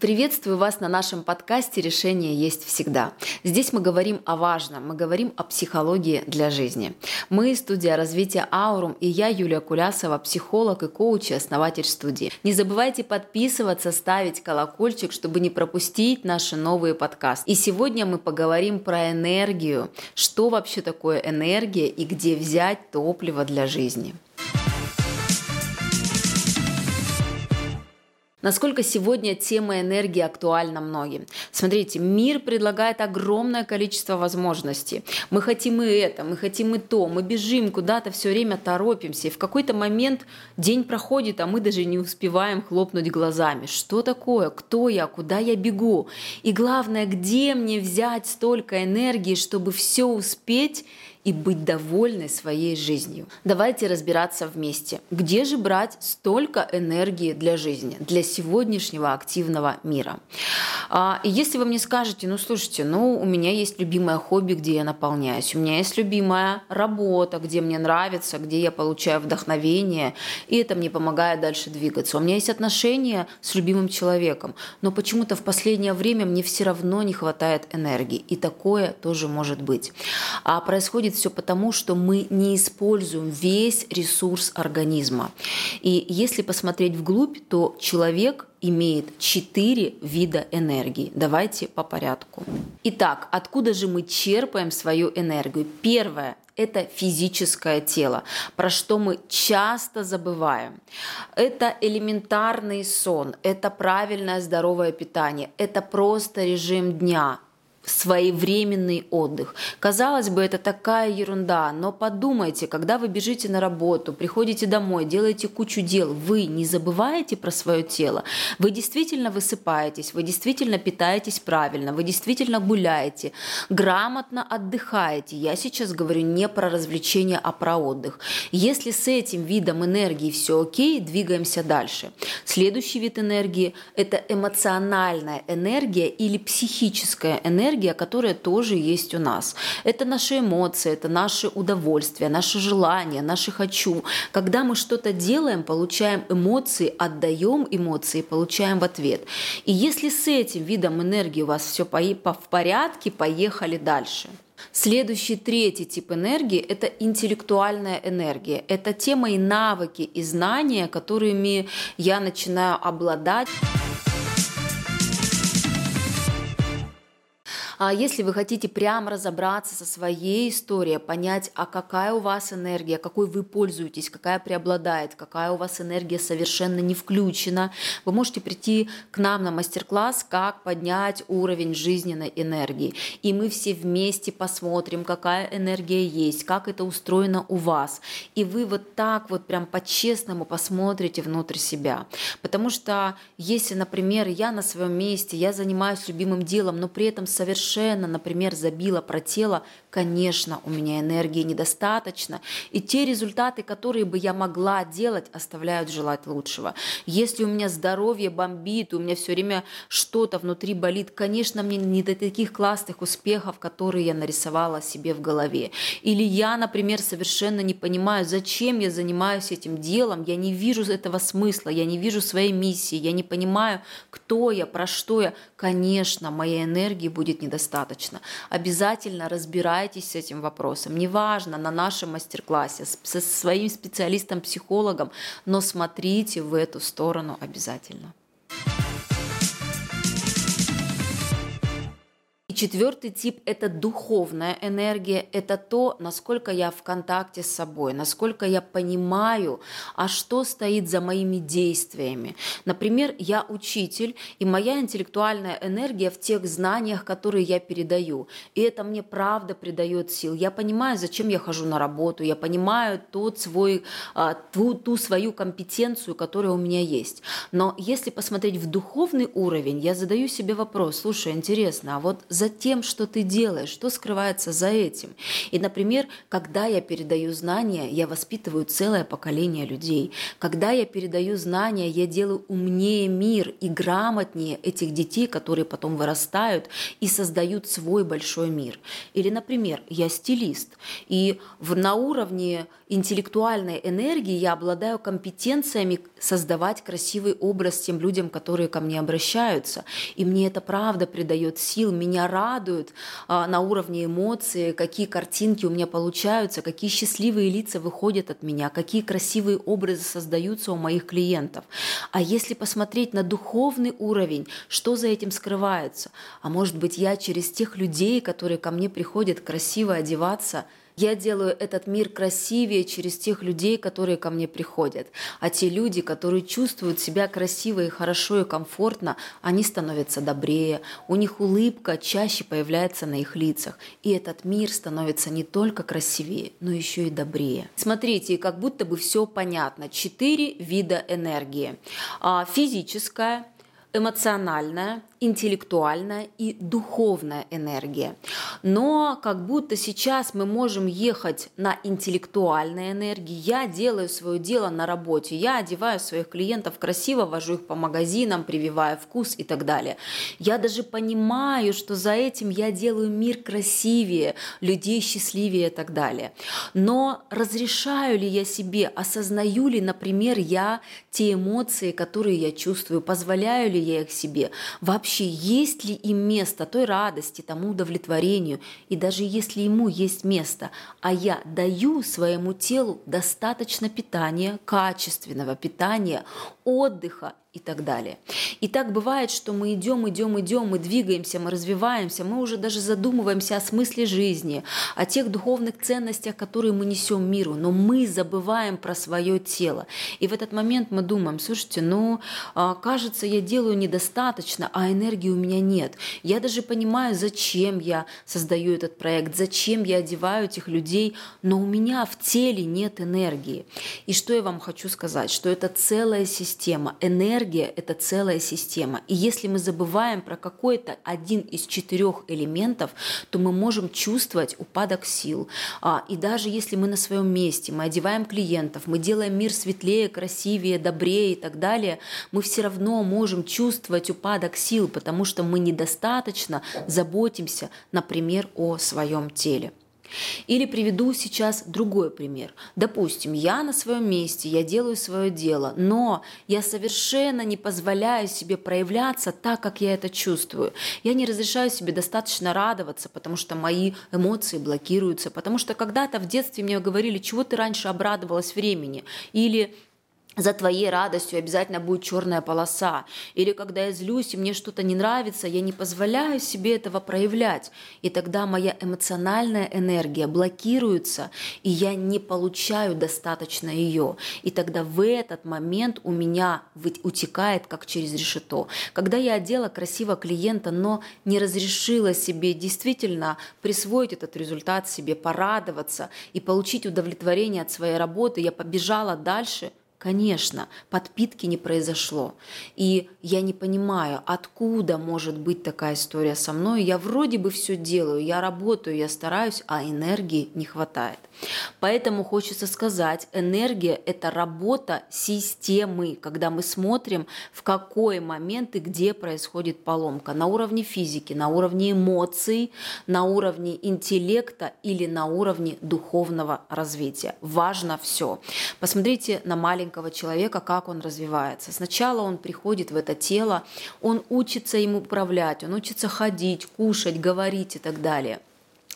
Приветствую вас на нашем подкасте «Решение есть всегда». Здесь мы говорим о важном, мы говорим о психологии для жизни. Мы – студия развития Аурум, и я, Юлия Кулясова, психолог и коуч и основатель студии. Не забывайте подписываться, ставить колокольчик, чтобы не пропустить наши новые подкасты. И сегодня мы поговорим про энергию, что вообще такое энергия и где взять топливо для жизни. Насколько сегодня тема энергии актуальна многим? Смотрите, мир предлагает огромное количество возможностей. Мы хотим и это, мы хотим и то, мы бежим куда-то, все время торопимся. И в какой-то момент день проходит, а мы даже не успеваем хлопнуть глазами. Что такое? Кто я? Куда я бегу? И главное, где мне взять столько энергии, чтобы все успеть и быть довольной своей жизнью. Давайте разбираться вместе. Где же брать столько энергии для жизни, для сегодняшнего активного мира? А, и если вы мне скажете, ну слушайте, ну у меня есть любимое хобби, где я наполняюсь, у меня есть любимая работа, где мне нравится, где я получаю вдохновение, и это мне помогает дальше двигаться. У меня есть отношения с любимым человеком, но почему-то в последнее время мне все равно не хватает энергии, и такое тоже может быть. А происходит все потому, что мы не используем весь ресурс организма. И если посмотреть вглубь, то человек имеет четыре вида энергии. Давайте по порядку. Итак, откуда же мы черпаем свою энергию? Первое это физическое тело, про что мы часто забываем. Это элементарный сон, это правильное здоровое питание, это просто режим дня, своевременный отдых. Казалось бы, это такая ерунда, но подумайте, когда вы бежите на работу, приходите домой, делаете кучу дел, вы не забываете про свое тело, вы действительно высыпаетесь, вы действительно питаетесь правильно, вы действительно гуляете, грамотно отдыхаете. Я сейчас говорю не про развлечения, а про отдых. Если с этим видом энергии все окей, двигаемся дальше. Следующий вид энергии – это эмоциональная энергия или психическая энергия, энергия, которая тоже есть у нас. Это наши эмоции, это наши удовольствия, наши желания, наши хочу. Когда мы что-то делаем, получаем эмоции, отдаем эмоции, получаем в ответ. И если с этим видом энергии у вас все в порядке, поехали дальше. Следующий третий тип энергии – это интеллектуальная энергия. Это те мои навыки и знания, которыми я начинаю обладать. А если вы хотите прямо разобраться со своей историей, понять, а какая у вас энергия, какой вы пользуетесь, какая преобладает, какая у вас энергия совершенно не включена, вы можете прийти к нам на мастер-класс, как поднять уровень жизненной энергии. И мы все вместе посмотрим, какая энергия есть, как это устроено у вас. И вы вот так вот прям по-честному посмотрите внутрь себя. Потому что если, например, я на своем месте, я занимаюсь любимым делом, но при этом совершенно совершенно, например, забила про тело, конечно, у меня энергии недостаточно, и те результаты, которые бы я могла делать, оставляют желать лучшего. Если у меня здоровье бомбит, у меня все время что-то внутри болит, конечно, мне не до таких классных успехов, которые я нарисовала себе в голове. Или я, например, совершенно не понимаю, зачем я занимаюсь этим делом, я не вижу этого смысла, я не вижу своей миссии, я не понимаю, кто я, про что я. Конечно, моей энергии будет недостаточно достаточно. Обязательно разбирайтесь с этим вопросом. Неважно, на нашем мастер-классе, со своим специалистом-психологом, но смотрите в эту сторону обязательно. Четвертый тип – это духовная энергия, это то, насколько я в контакте с собой, насколько я понимаю, а что стоит за моими действиями. Например, я учитель, и моя интеллектуальная энергия в тех знаниях, которые я передаю. И это мне правда придает сил. Я понимаю, зачем я хожу на работу, я понимаю тот свой, а, ту, ту свою компетенцию, которая у меня есть. Но если посмотреть в духовный уровень, я задаю себе вопрос, слушай, интересно, а вот за тем, что ты делаешь, что скрывается за этим. И, например, когда я передаю знания, я воспитываю целое поколение людей. Когда я передаю знания, я делаю умнее мир и грамотнее этих детей, которые потом вырастают и создают свой большой мир. Или, например, я стилист, и в, на уровне интеллектуальной энергии я обладаю компетенциями создавать красивый образ тем людям, которые ко мне обращаются. И мне это правда придает сил, меня радует а, на уровне эмоций, какие картинки у меня получаются, какие счастливые лица выходят от меня, какие красивые образы создаются у моих клиентов. А если посмотреть на духовный уровень, что за этим скрывается? А может быть, я через тех людей, которые ко мне приходят красиво одеваться, я делаю этот мир красивее через тех людей, которые ко мне приходят. А те люди, которые чувствуют себя красиво и хорошо и комфортно, они становятся добрее, у них улыбка чаще появляется на их лицах. И этот мир становится не только красивее, но еще и добрее. Смотрите, как будто бы все понятно. Четыре вида энергии. А, физическая, эмоциональная, интеллектуальная и духовная энергия. Но как будто сейчас мы можем ехать на интеллектуальной энергии. Я делаю свое дело на работе, я одеваю своих клиентов красиво, вожу их по магазинам, прививая вкус и так далее. Я даже понимаю, что за этим я делаю мир красивее, людей счастливее и так далее. Но разрешаю ли я себе, осознаю ли, например, я те эмоции, которые я чувствую, позволяю ли я их себе, вообще вообще есть ли им место той радости, тому удовлетворению, и даже если ему есть место, а я даю своему телу достаточно питания, качественного питания, отдыха и так далее. И так бывает, что мы идем, идем, идем, мы двигаемся, мы развиваемся, мы уже даже задумываемся о смысле жизни, о тех духовных ценностях, которые мы несем миру, но мы забываем про свое тело. И в этот момент мы думаем, слушайте, ну, а, кажется, я делаю недостаточно, а энергии у меня нет. Я даже понимаю, зачем я создаю этот проект, зачем я одеваю этих людей, но у меня в теле нет энергии. И что я вам хочу сказать, что это целая система. Энергия энергия – это целая система. И если мы забываем про какой-то один из четырех элементов, то мы можем чувствовать упадок сил. А, и даже если мы на своем месте, мы одеваем клиентов, мы делаем мир светлее, красивее, добрее и так далее, мы все равно можем чувствовать упадок сил, потому что мы недостаточно заботимся, например, о своем теле. Или приведу сейчас другой пример. Допустим, я на своем месте, я делаю свое дело, но я совершенно не позволяю себе проявляться так, как я это чувствую. Я не разрешаю себе достаточно радоваться, потому что мои эмоции блокируются, потому что когда-то в детстве мне говорили, чего ты раньше обрадовалась времени, или за твоей радостью обязательно будет черная полоса. Или когда я злюсь, и мне что-то не нравится, я не позволяю себе этого проявлять. И тогда моя эмоциональная энергия блокируется, и я не получаю достаточно ее. И тогда в этот момент у меня утекает, как через решето. Когда я одела красиво клиента, но не разрешила себе действительно присвоить этот результат себе, порадоваться и получить удовлетворение от своей работы, я побежала дальше – Конечно, подпитки не произошло. И я не понимаю, откуда может быть такая история со мной. Я вроде бы все делаю, я работаю, я стараюсь, а энергии не хватает. Поэтому хочется сказать, энергия – это работа системы, когда мы смотрим, в какой момент и где происходит поломка. На уровне физики, на уровне эмоций, на уровне интеллекта или на уровне духовного развития. Важно все. Посмотрите на маленького человека, как он развивается. Сначала он приходит в это тело, он учится им управлять, он учится ходить, кушать, говорить и так далее.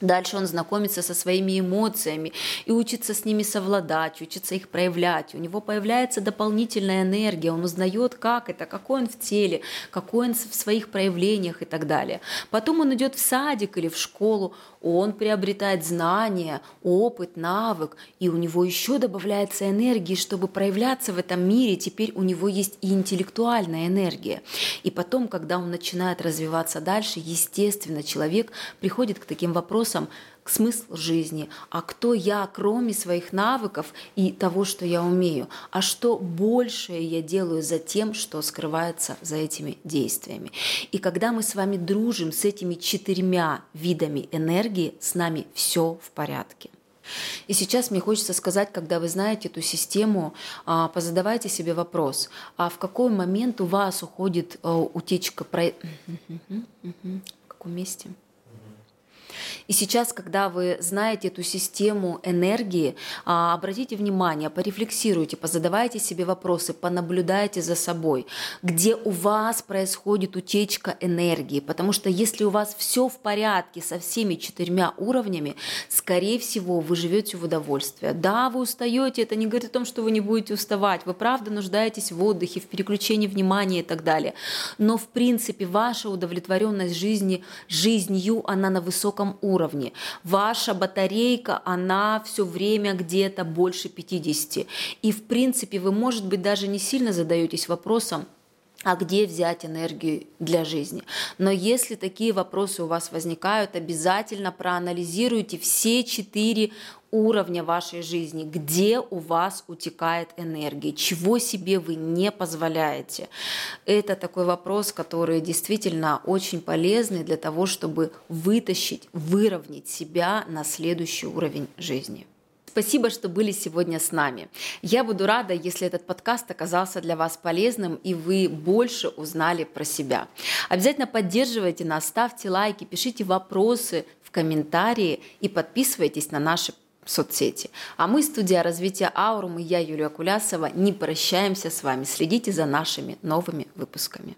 Дальше он знакомится со своими эмоциями и учится с ними совладать, учится их проявлять. У него появляется дополнительная энергия, он узнает, как это, какой он в теле, какой он в своих проявлениях и так далее. Потом он идет в садик или в школу, он приобретает знания, опыт, навык, и у него еще добавляется энергии, чтобы проявляться в этом мире. Теперь у него есть и интеллектуальная энергия. И потом, когда он начинает развиваться дальше, естественно, человек приходит к таким вопросам, вопросом смысл жизни, а кто я, кроме своих навыков и того, что я умею, а что большее я делаю за тем, что скрывается за этими действиями. И когда мы с вами дружим с этими четырьмя видами энергии, с нами все в порядке. И сейчас мне хочется сказать, когда вы знаете эту систему, а, позадавайте себе вопрос, а в какой момент у вас уходит а, утечка... В каком месте? И сейчас, когда вы знаете эту систему энергии, а, обратите внимание, порефлексируйте, позадавайте себе вопросы, понаблюдайте за собой, где у вас происходит утечка энергии. Потому что если у вас все в порядке со всеми четырьмя уровнями, скорее всего, вы живете в удовольствии. Да, вы устаете, это не говорит о том, что вы не будете уставать. Вы правда нуждаетесь в отдыхе, в переключении внимания и так далее. Но в принципе ваша удовлетворенность жизни, жизнью, она на высоком уровне. Ваша батарейка, она все время где-то больше 50. И в принципе вы, может быть, даже не сильно задаетесь вопросом, а где взять энергию для жизни. Но если такие вопросы у вас возникают, обязательно проанализируйте все четыре уровня вашей жизни, где у вас утекает энергия, чего себе вы не позволяете. Это такой вопрос, который действительно очень полезный для того, чтобы вытащить, выровнять себя на следующий уровень жизни. Спасибо, что были сегодня с нами. Я буду рада, если этот подкаст оказался для вас полезным и вы больше узнали про себя. Обязательно поддерживайте нас, ставьте лайки, пишите вопросы в комментарии и подписывайтесь на наши соцсети. А мы, студия развития Аурум и я, Юлия Кулясова, не прощаемся с вами. Следите за нашими новыми выпусками.